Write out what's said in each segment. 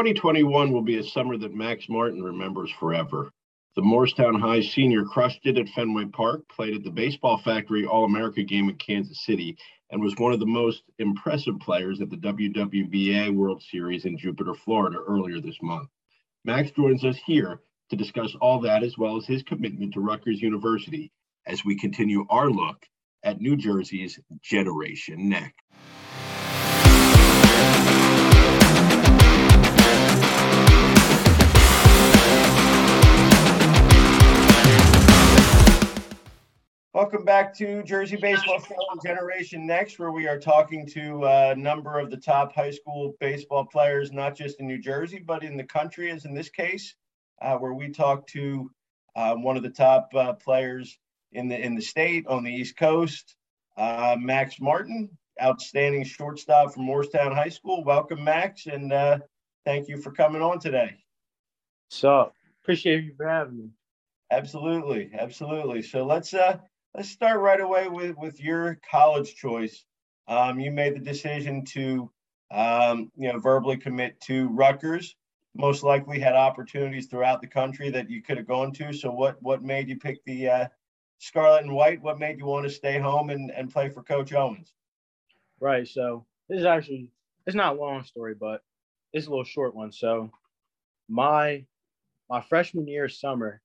2021 will be a summer that Max Martin remembers forever. The Morristown High senior crushed it at Fenway Park, played at the Baseball Factory All America game in Kansas City, and was one of the most impressive players at the WWBA World Series in Jupiter, Florida earlier this month. Max joins us here to discuss all that as well as his commitment to Rutgers University as we continue our look at New Jersey's Generation Next. Welcome back to Jersey Baseball Generation Next, where we are talking to a number of the top high school baseball players, not just in New Jersey, but in the country, as in this case, uh, where we talk to uh, one of the top uh, players in the in the state on the East Coast, uh, Max Martin, outstanding shortstop from Morristown High School. Welcome, Max, and uh, thank you for coming on today. So appreciate you for having me. Absolutely, absolutely. So let's uh let's start right away with with your college choice. Um, you made the decision to um, you know verbally commit to Rutgers. Most likely had opportunities throughout the country that you could have gone to. So what what made you pick the uh, Scarlet and White? What made you want to stay home and, and play for Coach Owens? Right. So this is actually it's not a long story, but it's a little short one. So my my freshman year summer,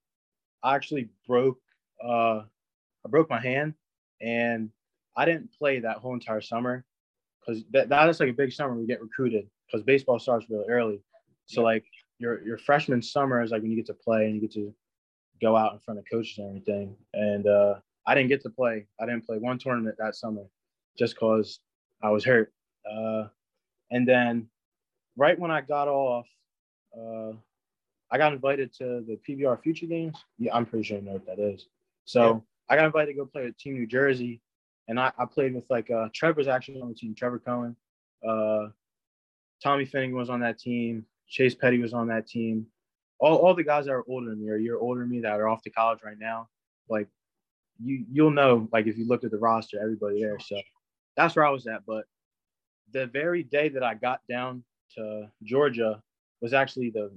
I actually broke uh I broke my hand and I didn't play that whole entire summer because that, that is like a big summer we get recruited because baseball starts really early. So yeah. like your your freshman summer is like when you get to play and you get to go out in front of coaches and everything. And uh, I didn't get to play. I didn't play one tournament that summer just because I was hurt. Uh, and then right when I got off, uh, I got invited to the PBR Future Games. Yeah, I'm pretty sure you know what that is. So I got invited to go play with Team New Jersey, and I, I played with like uh, Trevor's actually on the team. Trevor Cohen, uh, Tommy Finnegan was on that team. Chase Petty was on that team. All, all the guys that are older than me or you're older than me that are off to college right now, like you you'll know like if you look at the roster, everybody there. So that's where I was at. But the very day that I got down to Georgia was actually the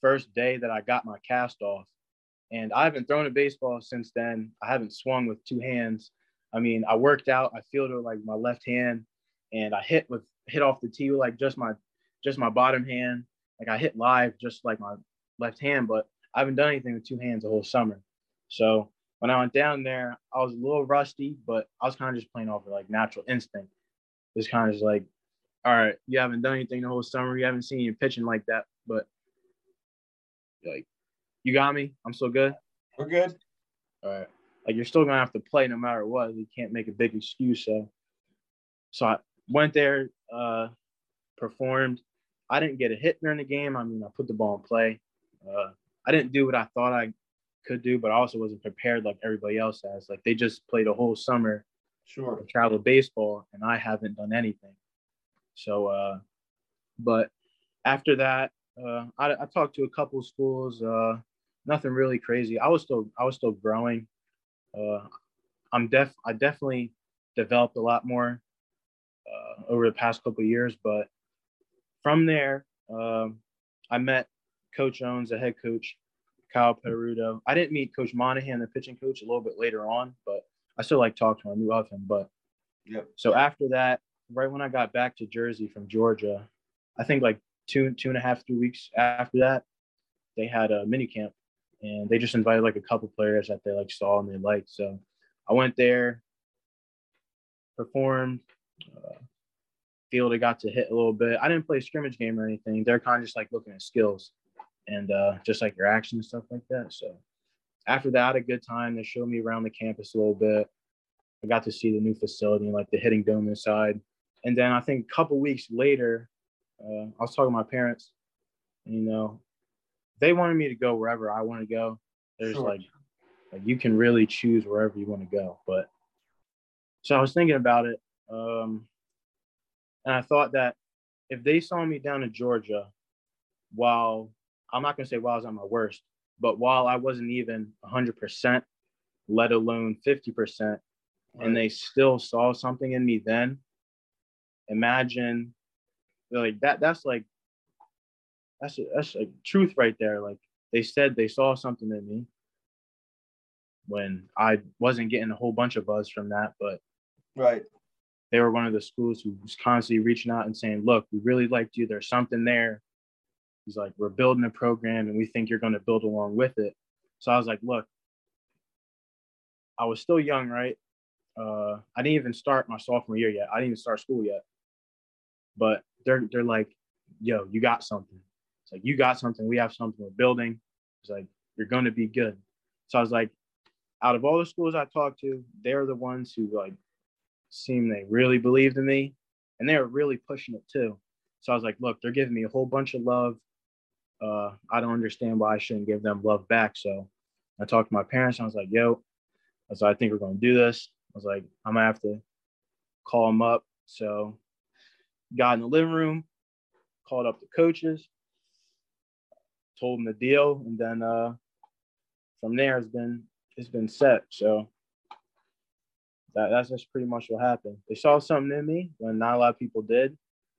first day that I got my cast off and I haven't thrown a baseball since then. I haven't swung with two hands. I mean, I worked out. I fielded like my left hand, and I hit with hit off the tee with like just my just my bottom hand. Like I hit live just like my left hand, but I haven't done anything with two hands the whole summer. So when I went down there, I was a little rusty, but I was kind of just playing off of like natural instinct. It's kind of just like, all right, you haven't done anything the whole summer. You haven't seen you pitching like that, but like you got me. I'm still good. We're good. All right. Like you're still gonna have to play no matter what. You can't make a big excuse. So, so I went there, uh, performed. I didn't get a hit during the game. I mean, I put the ball in play. Uh, I didn't do what I thought I could do, but I also wasn't prepared like everybody else has. Like they just played a whole summer, sure, travel baseball, and I haven't done anything. So, uh, but after that, uh, I, I talked to a couple schools. Uh, nothing really crazy. I was still I was still growing. Uh, I'm def I definitely developed a lot more uh, over the past couple years, but from there, um, I met Coach Owens, the head coach, Kyle Pettoruto. I didn't meet Coach Monahan, the pitching coach, a little bit later on, but I still like talking to him. I knew of him, but yep. So after that, right when I got back to Jersey from Georgia, I think like two two and a half three weeks after that, they had a mini camp and they just invited like a couple players that they like saw and they liked. So I went there, performed, uh, field I got to hit a little bit. I didn't play a scrimmage game or anything. They're kind of just like looking at skills and uh, just like your action and stuff like that. So after that, a good time. They showed me around the campus a little bit. I got to see the new facility and like the hitting dome inside. And then I think a couple weeks later, uh, I was talking to my parents, you know, they wanted me to go wherever I want to go. There's sure. like, like you can really choose wherever you want to go. But so I was thinking about it, um, and I thought that if they saw me down in Georgia, while I'm not gonna say while I was at my worst, but while I wasn't even 100%, let alone 50%, right. and they still saw something in me then, imagine like that. That's like that's a, that's a truth right there. Like they said they saw something in me when I wasn't getting a whole bunch of buzz from that, but right. They were one of the schools who was constantly reaching out and saying, "Look, we really liked you. There's something there." He's like, "We're building a program, and we think you're going to build along with it." So I was like, "Look, I was still young, right? Uh, I didn't even start my sophomore year yet. I didn't even start school yet. But they're they're like, yo, you got something. It's like you got something. We have something. We're building. It's like you're going to be good. So I was like, out of all the schools I talked to, they're the ones who like seem they really believed in me, and they were really pushing it too. So I was like, look, they're giving me a whole bunch of love. Uh, I don't understand why I shouldn't give them love back. So I talked to my parents. I was like, yo, I was like, I think we're going to do this. I was like, I'm gonna have to call them up. So got in the living room, called up the coaches, told them the deal, and then uh, from there it's been it's been set. So that, that's just pretty much what happened. They saw something in me when not a lot of people did.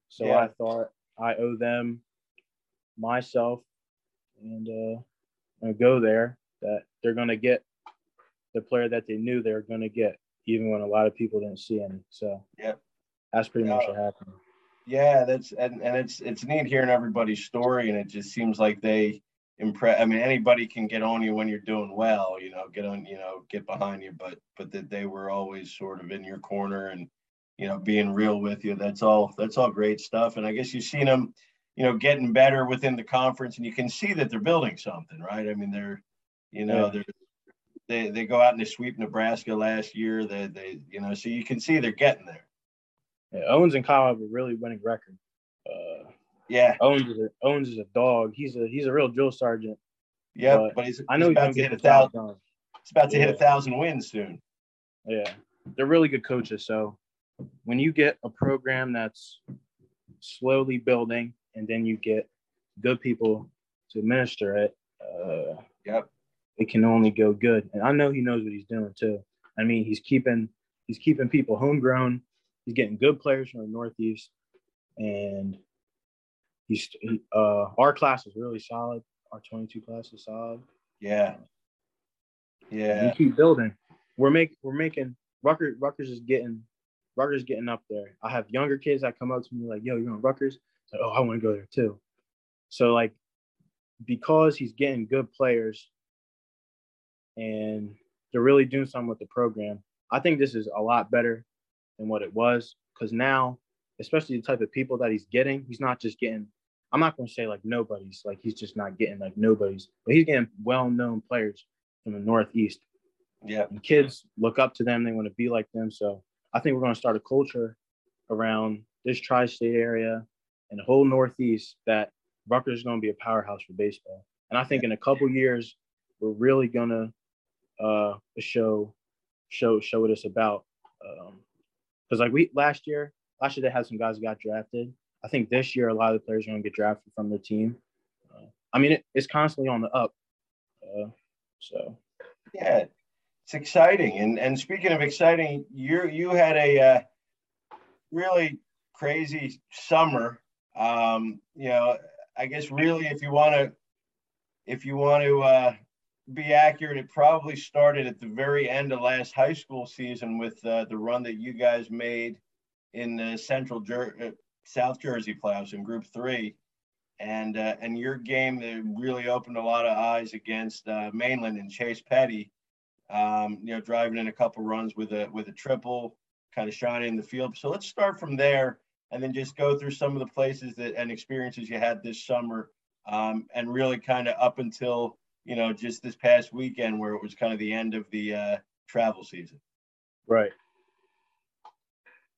So yeah. I thought I owe them myself and uh, go there that they're gonna get the player that they knew they were gonna get, even when a lot of people didn't see any. So yeah, that's pretty much what happened. Yeah, that's and, and it's it's neat hearing everybody's story, and it just seems like they impress. I mean, anybody can get on you when you're doing well, you know, get on, you know, get behind you, but but that they were always sort of in your corner and you know being real with you. That's all. That's all great stuff. And I guess you've seen them, you know, getting better within the conference, and you can see that they're building something, right? I mean, they're, you know, yeah. they're they they go out and they sweep Nebraska last year. They they you know, so you can see they're getting there. Yeah, Owens and Kyle have a really winning record. Uh, yeah, Owens is a, Owens is a dog. He's a he's a real drill sergeant. Yeah, but, but he's, I know he's, about to hit a thousand. He's about to yeah. hit a thousand wins soon. Yeah, they're really good coaches. So when you get a program that's slowly building, and then you get good people to administer it, uh, yep, it can only go good. And I know he knows what he's doing too. I mean, he's keeping he's keeping people homegrown he's getting good players from the Northeast, and he's he, uh, our class is really solid. Our 22 class is solid. Yeah, yeah. We keep building. We're making we're making Rutgers. Rutgers is getting Rutgers getting up there. I have younger kids that come up to me like, "Yo, you're on Rutgers." Like, oh, I want to go there too. So like, because he's getting good players, and they're really doing something with the program. I think this is a lot better than what it was. Because now, especially the type of people that he's getting, he's not just getting. I'm not going to say like nobody's, like he's just not getting like nobody's, but he's getting well-known players from the Northeast. Yeah, and kids look up to them. They want to be like them. So I think we're going to start a culture around this tri-state area and the whole Northeast that Rutgers is going to be a powerhouse for baseball. And I think in a couple years, we're really going to uh, show show show what it's about. Um, because like we last year, last year they had some guys got drafted. I think this year a lot of the players are going to get drafted from their team. Uh, I mean, it, it's constantly on the up. Uh, so yeah, it's exciting. And and speaking of exciting, you you had a uh, really crazy summer. Um, you know, I guess really if you want to if you want to uh, be accurate, it probably started at the very end of last high school season with uh, the run that you guys made in the Central Jer- uh, South Jersey playoffs in Group Three, and uh, and your game that really opened a lot of eyes against uh, Mainland and Chase Petty. Um, you know, driving in a couple runs with a with a triple, kind of shining in the field. So let's start from there, and then just go through some of the places that and experiences you had this summer, um, and really kind of up until you know, just this past weekend where it was kind of the end of the uh, travel season. Right.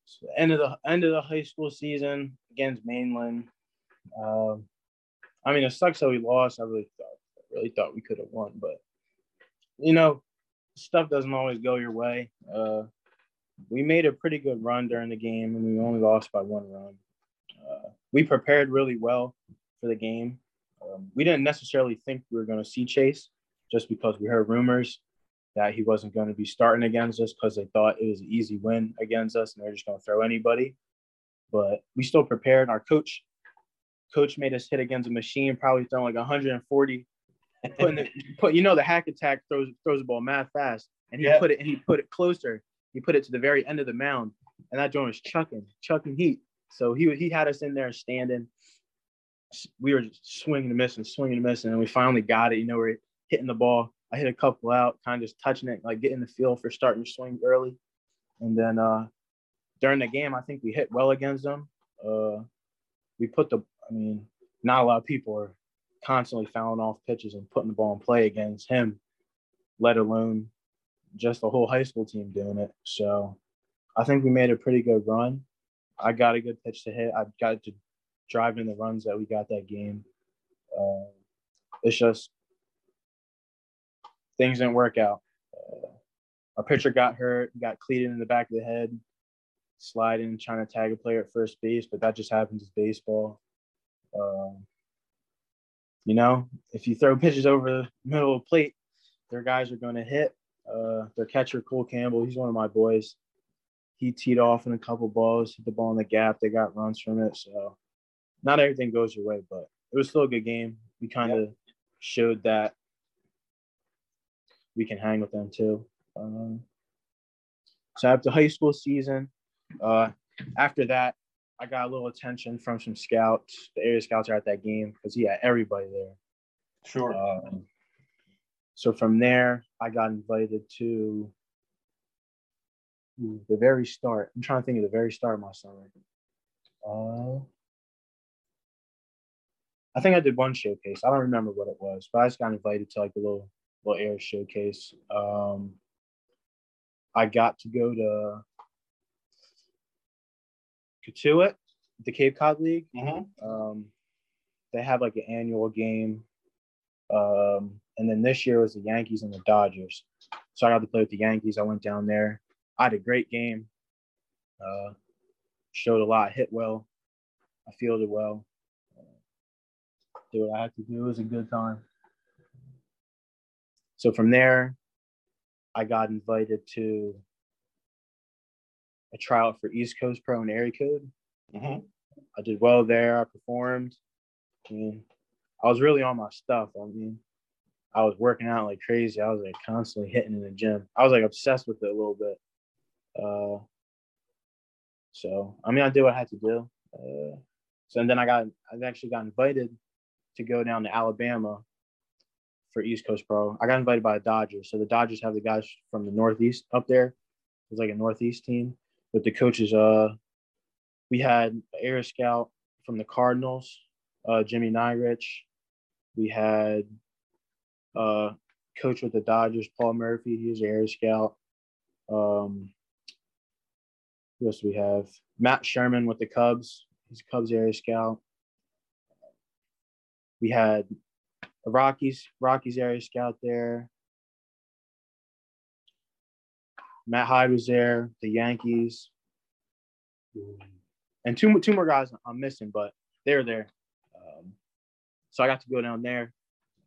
So end of the end of the high school season against Mainland. Um, I mean, it sucks that we lost. I really thought, I really thought we could have won, but you know, stuff doesn't always go your way. Uh, we made a pretty good run during the game, and we only lost by one run. Uh, we prepared really well for the game. Um, we didn't necessarily think we were going to see Chase just because we heard rumors that he wasn't going to be starting against us because they thought it was an easy win against us and they're just going to throw anybody. But we still prepared. Our coach, coach made us hit against a machine, probably throwing like 140. Putting the, put you know the hack attack throws throws the ball mad fast, and he Yeah. put it and he put it closer. He put it to the very end of the mound, and that joint was chucking, chucking heat. So he he had us in there standing. We were swinging and missing, swinging and missing, and we finally got it. You know, we're hitting the ball. I hit a couple out, kind of just touching it, like getting the feel for starting to swing early. And then uh during the game, I think we hit well against them. Uh we put the I mean, not a lot of people are constantly fouling off pitches and putting the ball in play against him, let alone just the whole high school team doing it. So I think we made a pretty good run. I got a good pitch to hit. I got to drive in the runs that we got that game. Uh, it's just things didn't work out. Uh, our pitcher got hurt, got cleated in the back of the head, sliding, trying to tag a player at first base, but that just happens with baseball. Um, you know, if you throw pitches over the middle of the plate, their guys are going to hit. Uh, their catcher, Cole Campbell, he's one of my boys. He teed off in a couple balls, hit the ball in the gap. They got runs from it. So not everything goes your way, but it was still a good game. We kind of showed that we can hang with them too. Um, so after high school season, uh, after that, I got a little attention from some scouts. The area scouts are at that game because he had everybody there. Sure. Um, so from there, I got invited to the very start. I'm trying to think of the very start of my summer. Uh, I think I did one showcase. I don't remember what it was, but I just got invited to like a little little air showcase. Um, I got to go to Cotuit, the Cape Cod League. Mhm. Um, they have like an annual game. Um, and then this year was the Yankees and the Dodgers. So I got to play with the Yankees. I went down there. I had a great game. Uh, showed a lot, hit well. I fielded well. Did what I had to do. It was a good time. So from there, I got invited to a tryout for East Coast Pro and Area Code. Mhm. I did well there. I performed. I mean, I was really on my stuff. I mean, I was working out like crazy. I was like constantly hitting in the gym. I was like obsessed with it a little bit. Uh, so I mean, I did what I had to do. Uh, so and then I got, I actually got invited to go down to Alabama for East Coast Pro. I got invited by the Dodgers. So the Dodgers have the guys from the Northeast up there. It's like a Northeast team. But the coaches, uh, we had air scout from the Cardinals, uh, Jimmy Nyrich. We had uh, coach with the Dodgers, Paul Murphy. He was an air scout. Um, who else do we have? Matt Sherman with the Cubs. He's a Cubs air scout. We had a Rockies Rockies area scout there. Matt Hyde was there. The Yankees, and two two more guys I'm missing, but they were there. Um, so I got to go down there,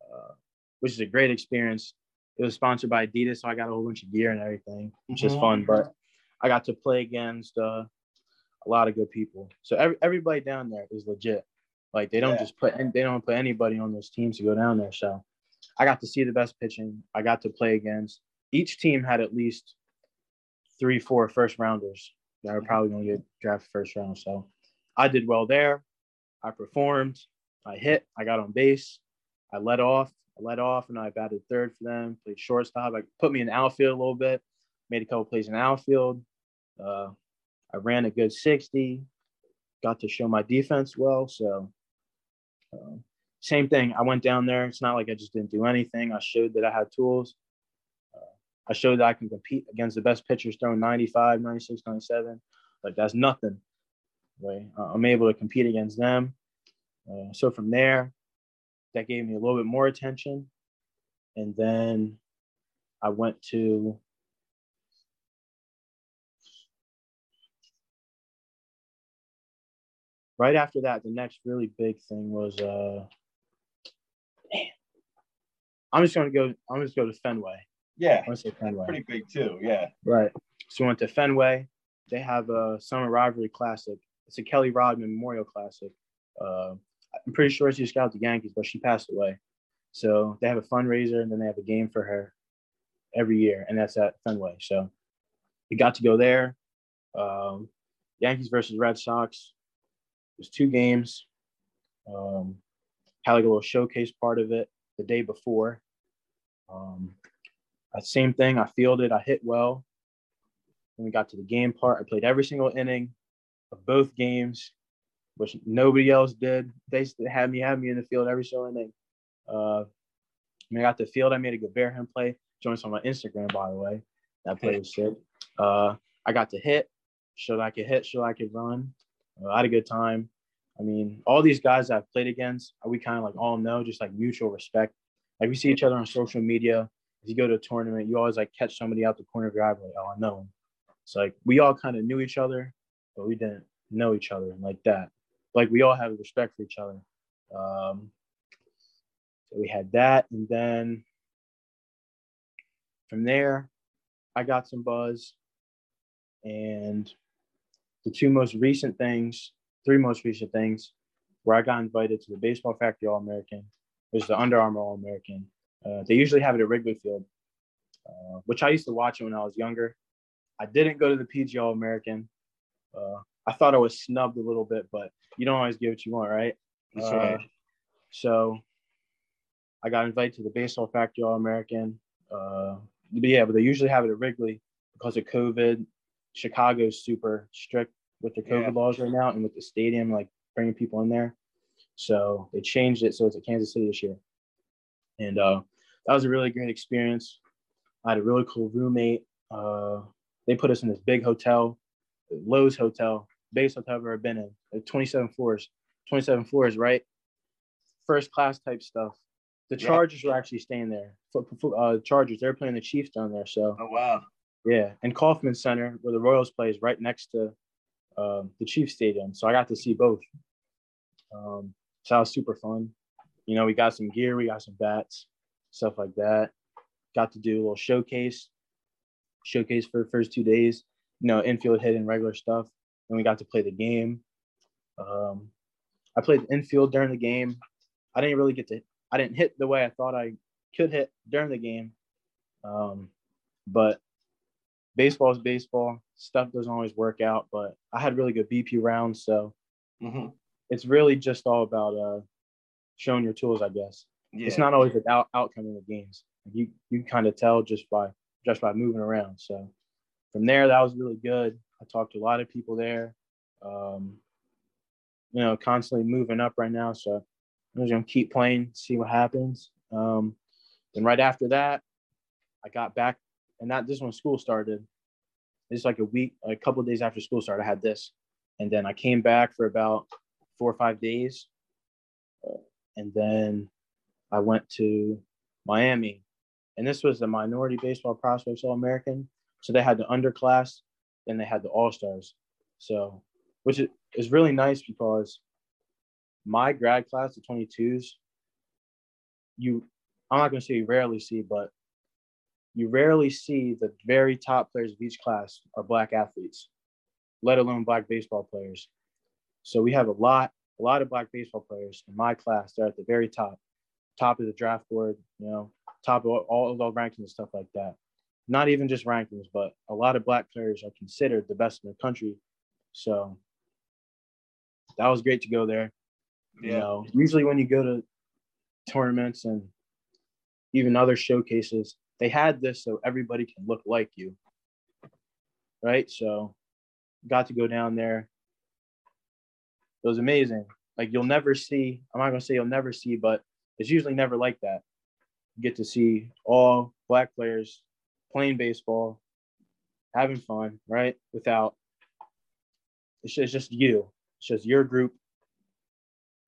uh, which is a great experience. It was sponsored by Adidas, so I got a whole bunch of gear and everything, which is Mhm. fun. But I got to play against uh, a lot of good people. So every, everybody down there is legit. Like they don't Yeah. just put they don't put anybody on those teams to go down there. So I got to see the best pitching. I got to play against each team had at least three, four first rounders that are probably going to get drafted first round. So I did well there. I performed. I hit. I got on base. I led off. I led off, and I batted third for them. Played shortstop. I put me in outfield a little bit. Made a couple plays in outfield. Uh, I ran a good 60. Got to show my defense well. So uh, same thing. I went down there. It's not like I just didn't do anything. I showed that I had tools. Uh, I showed that I can compete against the best pitchers throwing 95, 96, 97. Like that's nothing. Right? I'm able to compete against them. Uh, so from there, that gave me a little bit more attention. And then I went to right after that, the next really big thing was uh man, I'm just gonna go I'm just gonna go to Fenway. Yeah. I'm say Fenway. Pretty big too. Yeah. Right. So we went to Fenway. They have a summer rivalry classic. It's a Kelly Rodman Memorial Classic. Uh, I'm pretty sure she scouted the Yankees, but she passed away. So they have a fundraiser and then they have a game for her every year, and that's at Fenway. So we got to go there. Um, Yankees versus Red Sox. It was two games. Um, had like a little showcase part of it the day before. Um, same thing. I fielded. I hit well. When we got to the game part, I played every single inning of both games, which nobody else did. They had me have me in the field every single inning. Uh, when I got the field, I made a good bear him play. Join us on my Instagram, by the way. That play was sick. Uh, I got to hit, showed I could hit, showed I could run. Uh, I had a good time. I mean, all these guys I've played against, we kind of like all know, just like mutual respect. Like we see each other on social media. If you go to a tournament, you always like catch somebody out the corner of your eye, like, oh, I know him. It's like we all kind of knew each other, but we didn't know each other like that. Like we all have respect for each other. Um, so we had that, and then from there, I got some buzz, and the two most recent things, three most recent things, where I got invited to the Baseball Factory All American, was the Under Armour All American. Uh, they usually have it at Wrigley Field, uh, which I used to watch it when I was younger. I didn't go to the PG All American. Uh, I thought I was snubbed a little bit, but you don't always get what you want, right? That's right. Uh, so I got invited to the Baseball Factory All American. Uh, but yeah, but they usually have it at Wrigley because of COVID. Chicago's super strict with their COVID yeah. laws right now, and with the stadium like bringing people in there. So they changed it so it's at Kansas City this year, and uh, that was a really great experience. I had a really cool roommate. Uh, they put us in this big hotel, Loews Hotel, biggest hotel I've ever been in. Like 27 floors, 27 floors, right? First class type stuff. The Chargers yeah. were actually staying there. Uh, Chargers, they're playing the Chiefs down there. So. Oh wow. Yeah, and Kauffman Center, where the Royals play, is right next to um, the Chiefs Stadium. So I got to see both. Um, so that was super fun. You know, we got some gear, we got some bats, stuff like that. Got to do a little showcase, showcase for the first two days. You know, infield hitting regular stuff. And we got to play the game. Um, I played infield during the game. I didn't really get to I didn't hit the way I thought I could hit during the game. Um, but baseball is baseball. Stuff doesn't always work out, but I had really good BP rounds. So mm-hmm. it's really just all about uh, showing your tools, I guess. Yeah. It's not always the out- outcome of the games. You you kind of tell just by just by moving around. So from there, that was really good. I talked to a lot of people there. Um, you know, constantly moving up right now. So I'm just gonna keep playing, see what happens. Um, then right after that, I got back, and that this when school started. It's like a week, a couple days after school started. I had this, and then I came back for about four or five days, uh, and then I went to Miami, and this was the minority baseball prospects All American. So they had the underclass, then they had the All Stars. So, which is really nice because my grad class, the 22s, you, I'm not going to say you rarely see, but you rarely see the very top players of each class are black athletes, let alone black baseball players. So we have a lot, a lot of black baseball players in my class. They're at the very top, top of the draft board, you know, top of all of the rankings and stuff like that. Not even just rankings, but a lot of black players are considered the best in the country. So that was great to go there. Yeah. You know, usually when you go to tournaments and even other showcases, they had this so everybody can look like you. Right. So got to go down there. It was amazing. Like you'll never see, I'm not gonna say you'll never see, but it's usually never like that. You get to see all black players playing baseball, having fun, right? Without it's just, it's just you. It's just your group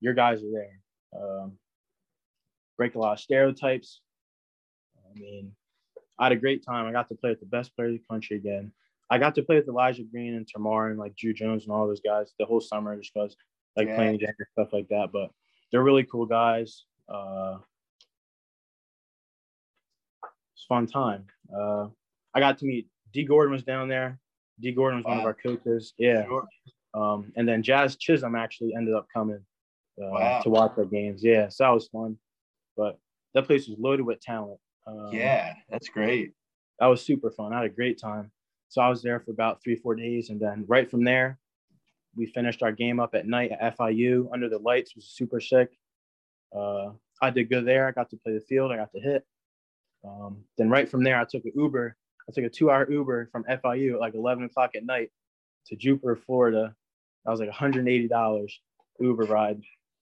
your guys are there. Um, break a lot of stereotypes. I mean, I had a great time. I got to play with the best players in the country again. I got to play with Elijah Green and Termarr and like Drew Jones and all those guys the whole summer just because like yeah. playing against stuff like that. But they're really cool guys. Uh, it's fun time. Uh, I got to meet Dee Gordon was down there. Dee Gordon was wow. one of our coaches. Yeah. Sure. Um, and then Jazz Chisholm actually ended up coming uh, Wow. to watch our games. Yeah, so that was fun. But that place was loaded with talent. Um, Yeah, that's great. that was super fun. I had a great time. So I was there for about three, four days, and then right from there, we finished our game up at night at FIU under the lights. It was super sick. Uh, I did good there. I got to play the field. I got to hit. Um, then right from there, I took an Uber. I took a two-hour Uber from FIU at like 11 o'clock at night to Jupiter, Florida. That was like 180 dollars Uber ride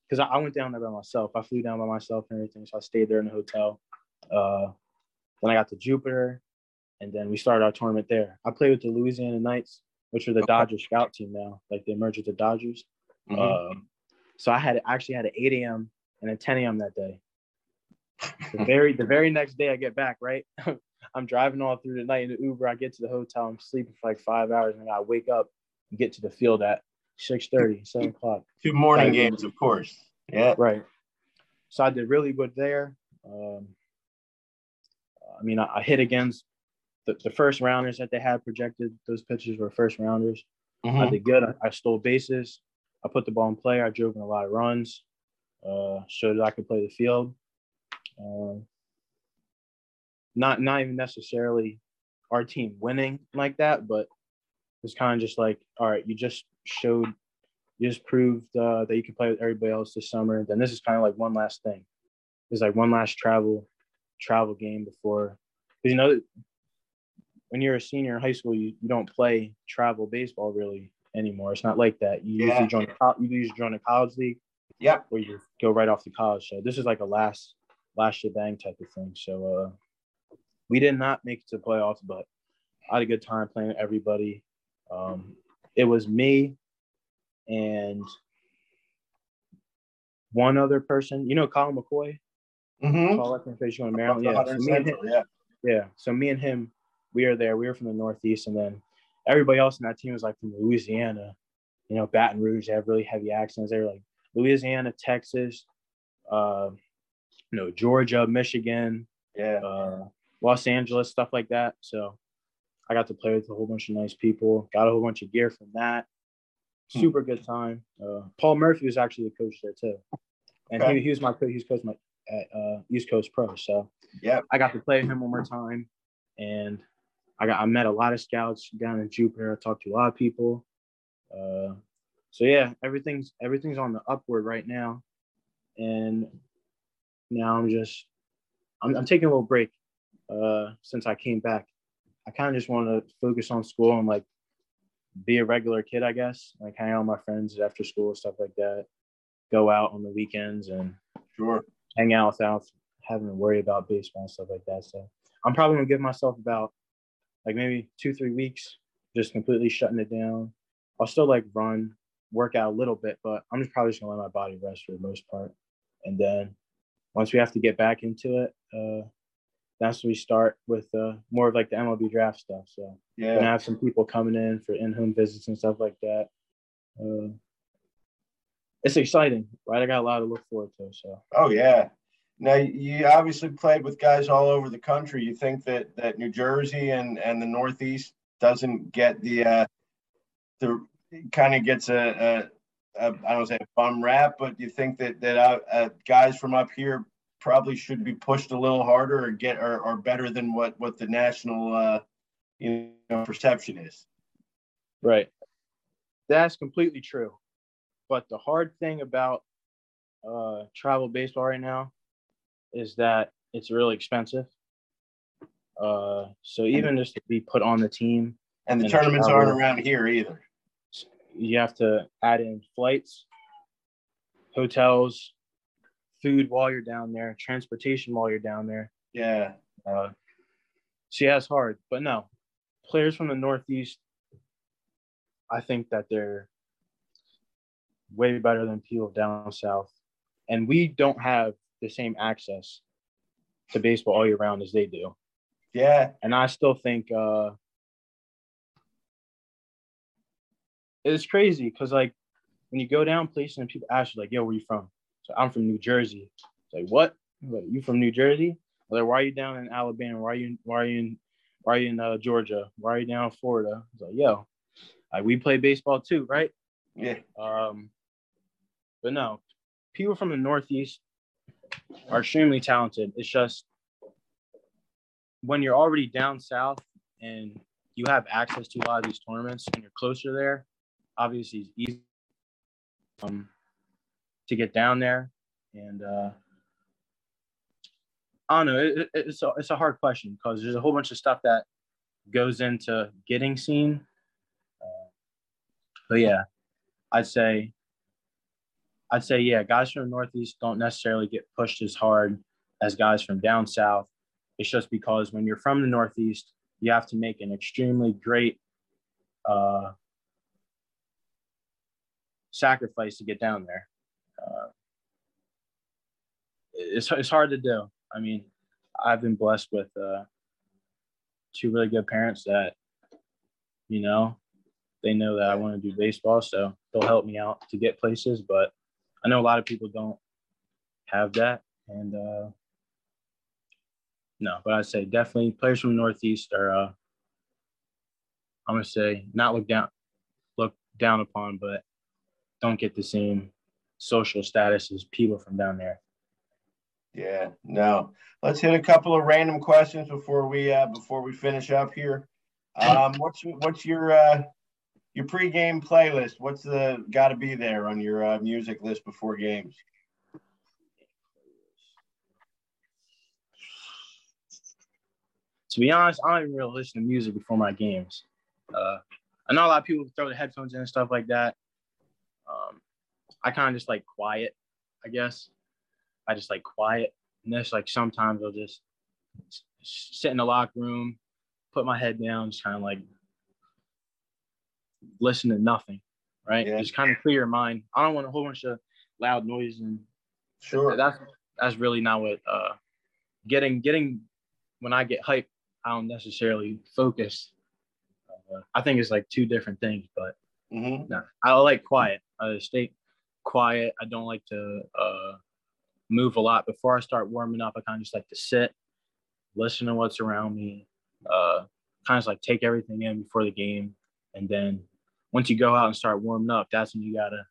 because I, I went down there by myself. I flew down by myself and everything, so I stayed there in the hotel. Uh, then I got to Jupiter, and then we started our tournament there. I played with the Louisiana Knights, which are the Okay. Dodgers scout team now. Like they merged with the Dodgers. Mhm. Um, so I had actually had an 8 a.m. and a 10 a.m. that day. The very the very next day I get back, right? I'm driving all through the night in the Uber. I get to the hotel. I'm sleeping for like five hours, and I wake up and get to the field at 6:30, 7 o'clock. Two morning games, of course. Yeah. Right. So I did really good there. Um, I mean, I, I hit against the, the first rounders that they had projected. Those pitchers were first rounders. I Mhm. did good. I, I stole bases. I put the ball in play. I drove in a lot of runs. Uh, showed that I could play the field. Um, not not even necessarily our team winning like that, but it's kind of just like, all right, you just showed, you just proved uh, that you can play with everybody else this summer. Then this is kind of like one last thing. It's like one last travel travel game before, because you know when you're a senior in high school, you, you don't play travel baseball really anymore. It's not like that. You Yeah. usually join a you usually join a college league Yep. where you go right off to college. So this is like a last last shebang type of thing. So uh, we did not make it to the playoffs, but I had a good time playing with everybody. Um, it was me and one other person. You know Colin McCoy, Mm-hmm. face going to Maryland. Yeah. So me and him, yeah. yeah. So me and him, we are there. We were from the Northeast, and then everybody else in that team was like from Louisiana. You know, Baton Rouge. They have really heavy accents. They were like Louisiana, Texas, uh, you know, Georgia, Michigan, Yeah. uh, Los Angeles, stuff like that. So I got to play with a whole bunch of nice people. Got a whole bunch of gear from that. Hmm. Super good time. Uh, Paul Murphy was actually the coach there too, and Okay. he, he was my coach. He was coach my at uh, East Coast Pro. So Yep. I got to play him one more time, and I got I met a lot of scouts down in Jupiter. I talked to a lot of people. Uh, so yeah, everything's everything's on the upward right now, and now I'm just I'm, I'm taking a little break uh, since I came back. I kind of just want to focus on school and like be a regular kid, I guess. Like hang out with my friends after school stuff like that. Go out on the weekends and Sure. Hang out without having to worry about baseball and stuff like that. So I'm probably gonna give myself about like maybe two, three weeks, just completely shutting it down. I'll still like run, work out a little bit, but I'm just probably just gonna let my body rest for the most part. And then once we have to get back into it, uh, that's when we start with uh, more of like the MLB draft stuff. So gonna Yeah. have some people coming in for in-home visits and stuff like that. Uh, it's exciting, right? I got a lot to look forward to. So Oh yeah. Now you obviously played with guys all over the country. You think that that New Jersey and and the Northeast doesn't get the uh the kind of gets a, a, a I don't say a bum rap, but you think that that uh, uh, guys from up here probably should be pushed a little harder or get or, or better than what what the national uh you know perception is. Right. That's completely true. But the hard thing about uh, travel baseball right now is that it's really expensive. Uh, so even just to be put on the team, And the And tournaments travel. aren't around here either. you have to add in flights, hotels, food while you're down there, transportation while you're down there. Yeah. Uh, so yeah, it's hard, but no, players from the Northeast, I think that they're way better than people down south, and we don't have the same access to baseball all year round as they do. Yeah. And I still think uh, it's crazy because like when you go down places and people ask you like, "Yo, where you from?" So I'm from New Jersey. It's like, what? Like, you from New Jersey? Like, why are you down in Alabama? Why are you? Why are you in? Why are you in uh, Georgia? Why are you down in Florida? It's like, yo, like we play baseball too, right? Yeah. Um, but no, people from the Northeast are extremely talented. It's just when you're already down south and you have access to a lot of these tournaments and you're closer there, obviously it's easy um, to get down there. And uh, I don't know. It, it, it's a, it's a hard question because there's a whole bunch of stuff that goes into getting seen. Uh, but yeah, I'd say, I'd say yeah, guys from the Northeast don't necessarily get pushed as hard as guys from down south. It's just because when you're from the Northeast, you have to make an extremely great uh, sacrifice to get down there. Uh, it's, it's hard to do. I mean, I've been blessed with uh, two really good parents that, you know, they know that I want to do baseball, so they'll help me out to get places. But I know a lot of people don't have that, and uh, no, but I'd say definitely players from the Northeast are, uh, I'm gonna say, not look down, look down upon, but don't get the same social status as people from down there. Yeah, no. Let's hit a couple of random questions before we uh, before we finish up here. Um, what's what's your uh, your pregame playlist? What's the got to be there on your uh, music list before games? To be honest, I don't even really listen to music before my games. Uh, I know a lot of people throw the headphones in and stuff like that. Um, I kind of just like quiet, I guess. I just like quiet. And like sometimes I'll just sit in the locker room, put my head down, just kind of like listen to nothing, right? Yeah. Just kind of clear your mind. I don't want a whole bunch of loud noise and sure. That's that's really not what uh getting getting when I get hyped, I don't necessarily focus. Uh, I think it's like two different things, but mm-hmm. no, I like quiet. I stay quiet. I don't like to uh move a lot. Before I start warming up, I kind of just like to sit, listen to what's around me, uh, kind of like take everything in before the game. And then once you go out and start warming up, that's when you gotta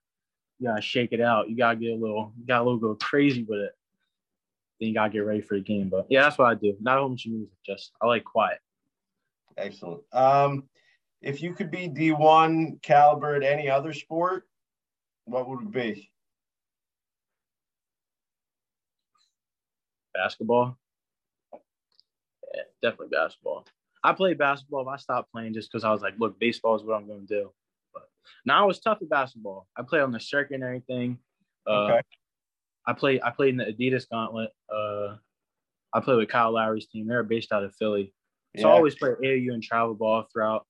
you gotta shake it out. You gotta get a little you gotta a little go crazy with it. Then you gotta get ready for the game. But yeah, that's what I do. Not a whole bunch of music, just I like quiet. Excellent. Um, if you could be D1 caliber at any other sport, what would it be? basketball. Yeah, definitely basketball. I played basketball. I stopped playing just because I was like, look, baseball is what I'm going to do. But now I was tough at basketball. I played on the circuit and everything. Uh, okay. I played. I played in the Adidas Gauntlet. Uh, I played with Kyle Lowry's team. They're based out of Philly. So yeah. I always played AAU and travel ball throughout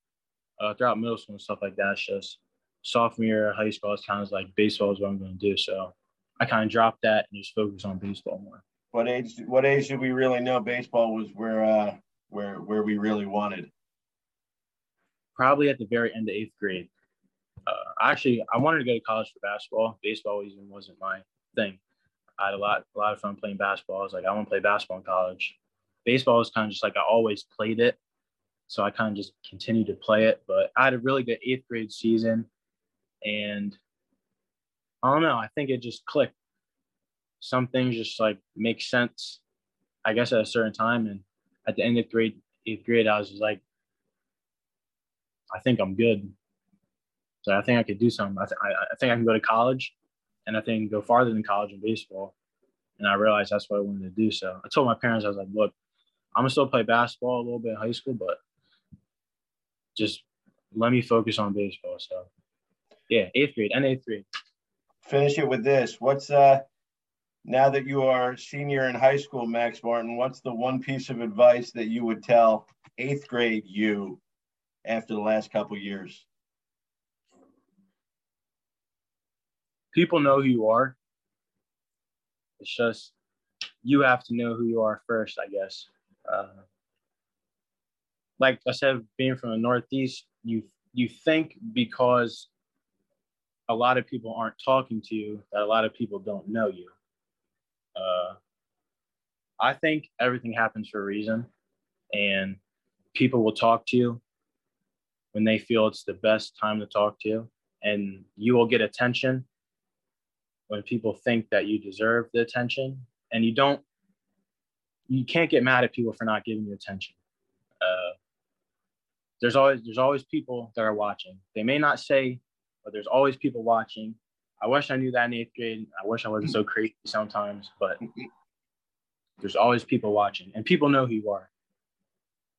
uh, throughout middle school and stuff like that. It's just sophomore year high school, it's kind of like baseball is what I'm going to do. So I kind of dropped that and just focus on baseball more what age what age did we really know baseball was where uh where where we really wanted. Probably at the very end of eighth grade. Uh, actually i wanted to go to college for basketball. Baseball even wasn't my thing. I had a lot a lot of fun playing basketball. I was like i want to play basketball in college. Baseball was kind of just like i always played it. So i kind of just continued to play it. But i had a really good eighth grade season and i don't know i think it just clicked. Some things just like make sense, I guess, at a certain time. And at the end of grade, eighth grade, I was just like, I think I'm good. So I think I could do something. I, th- I, I think I can go to college and I think go farther than college in baseball. And I realized that's what I wanted to do. So I told my parents, I was like, look, I'm gonna still play basketball a little bit in high school, but just let me focus on baseball. So yeah, eighth grade and eighth grade. Finish it with this. What's uh now that you are senior in high school, Max Martin, what's the one piece of advice that you would tell eighth grade you after the last couple years? People know who you are. It's just you have to know who you are first, I guess. Uh, like I said, being from the Northeast, you you think because a lot of people aren't talking to you that a lot of people don't know you uh, I think everything happens for a reason, and people will talk to you when they feel it's the best time to talk to you, and you will get attention when people think that you deserve the attention and you don't you can't get mad at people for not giving you attention. Uh, there's always there's always people that are watching. They may not say but there's always people watching i wish i knew that in eighth grade i wish i wasn't so crazy sometimes but there's always people watching and people know who you are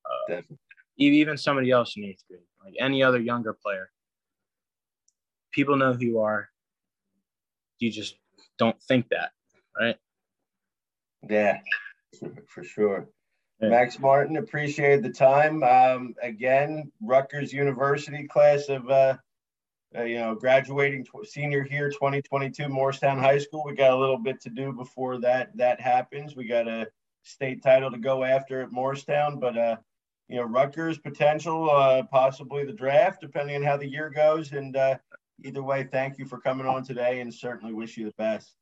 uh, Definitely. even somebody else in eighth grade like any other younger player people know who you are you just don't think that, right? Yeah, for sure. Yeah. Max Martin, appreciate the time. Um, again, Rutgers University class of, uh, uh, you know, graduating tw- senior here, 2022, Morristown High School. We got a little bit to do before that that happens. We got a state title to go after at Morristown, but uh, you know, Rutgers potential, uh, possibly the draft, depending on how the year goes, and uh, either way, thank you for coming on today and certainly wish you the best.